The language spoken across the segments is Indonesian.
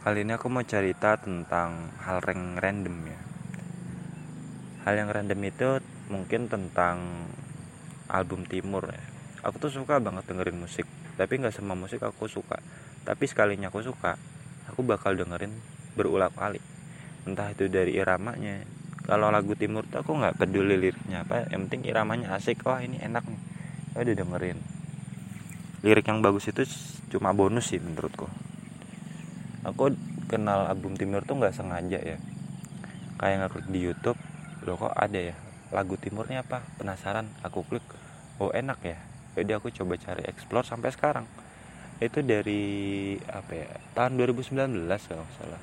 Kali ini aku mau cerita tentang hal yang random ya. Hal yang random itu mungkin tentang album Timur ya. Aku tuh suka banget dengerin musik, tapi nggak semua musik aku suka. Tapi sekalinya aku suka, aku bakal dengerin berulang kali. Entah itu dari iramanya. Kalau lagu Timur tuh aku nggak peduli liriknya apa, yang penting iramanya asik. Wah ini enak nih, udah dengerin. Lirik yang bagus itu cuma bonus sih menurutku aku kenal album Timur tuh nggak sengaja ya. Kayak ngeklik di YouTube loh kok ada ya? Lagu Timurnya apa? Penasaran aku klik. Oh enak ya. Jadi aku coba cari explore sampai sekarang. Itu dari apa ya tahun 2019 kalau nggak salah.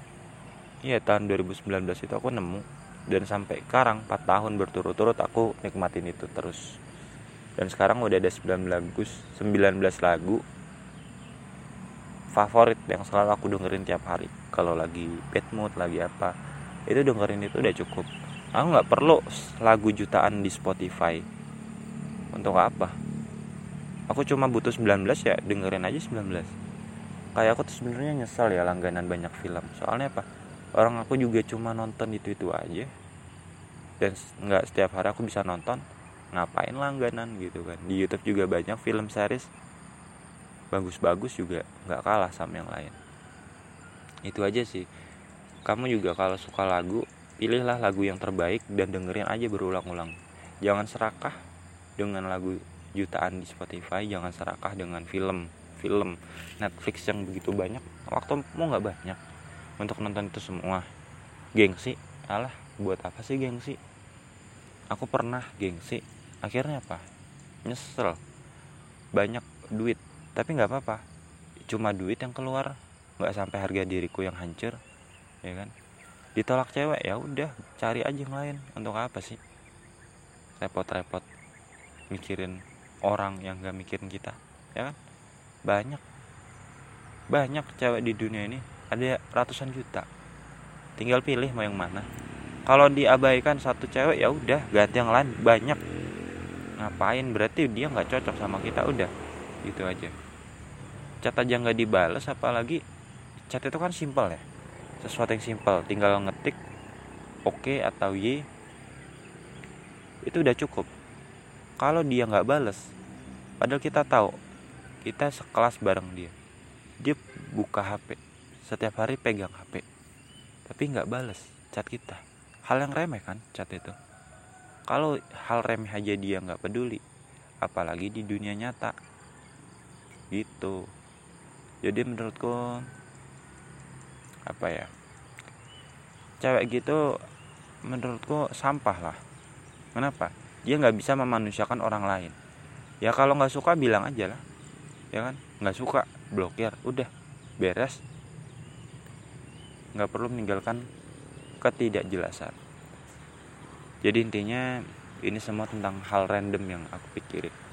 Iya tahun 2019 itu aku nemu. Dan sampai sekarang 4 tahun berturut-turut aku nikmatin itu terus. Dan sekarang udah ada 19 lagu 19 lagu favorit yang selalu aku dengerin tiap hari. Kalau lagi bad mood lagi apa itu dengerin itu udah cukup. Aku nggak perlu lagu jutaan di Spotify. Untuk apa? Aku cuma butuh 19 ya dengerin aja 19 kayak aku tuh sebenarnya nyesal ya langganan banyak film. Soalnya apa? Orang aku juga cuma nonton itu itu aja. Dan nggak setiap hari aku bisa nonton. Ngapain langganan gitu kan? Di YouTube juga banyak film series bagus-bagus juga nggak kalah sama yang lain. Itu aja sih. Kamu juga kalau suka lagu pilihlah lagu yang terbaik dan dengerin aja berulang-ulang. Jangan serakah dengan lagu jutaan di Spotify jangan serakah dengan film film Netflix yang begitu banyak waktu mau nggak banyak untuk nonton itu semua. Gengsi alah buat apa sih gengsi? Aku pernah gengsi akhirnya apa? Nyesel. Banyak duit tapi nggak apa-apa. Cuma duit yang keluar nggak sampai harga diriku yang hancur ya kan? Ditolak cewek ya udah cari aja yang lain. Untuk apa sih? Repot-repot mikirin orang yang gak mikirin kita ya kan? Banyak. Banyak cewek di dunia ini. Ada ratusan juta. Tinggal pilih mau yang mana. Kalau diabaikan satu cewek ya udah ganti yang lain. Banyak. Ngapain? Berarti dia nggak cocok sama kita. Udah. Gitu aja chat aja nggak dibales apalagi chat itu kan simpel ya. Sesuatu yang simpel tinggal ngetik oke okay atau y itu udah cukup. Kalau dia nggak bales padahal kita tahu kita sekelas bareng dia. Dia buka HP setiap hari pegang HP tapi nggak bales chat kita. Hal yang remeh kan chat itu. Kalau hal remeh aja dia nggak peduli apalagi di dunia nyata. Gitu jadi menurutku apa ya cewek gitu menurutku sampah lah. Kenapa? Dia nggak bisa memanusiakan orang lain. Ya kalau nggak suka bilang aja lah. Ya kan? Nggak suka blokir. Udah beres. Nggak perlu meninggalkan ketidakjelasan. Jadi intinya ini semua tentang hal random yang aku pikirin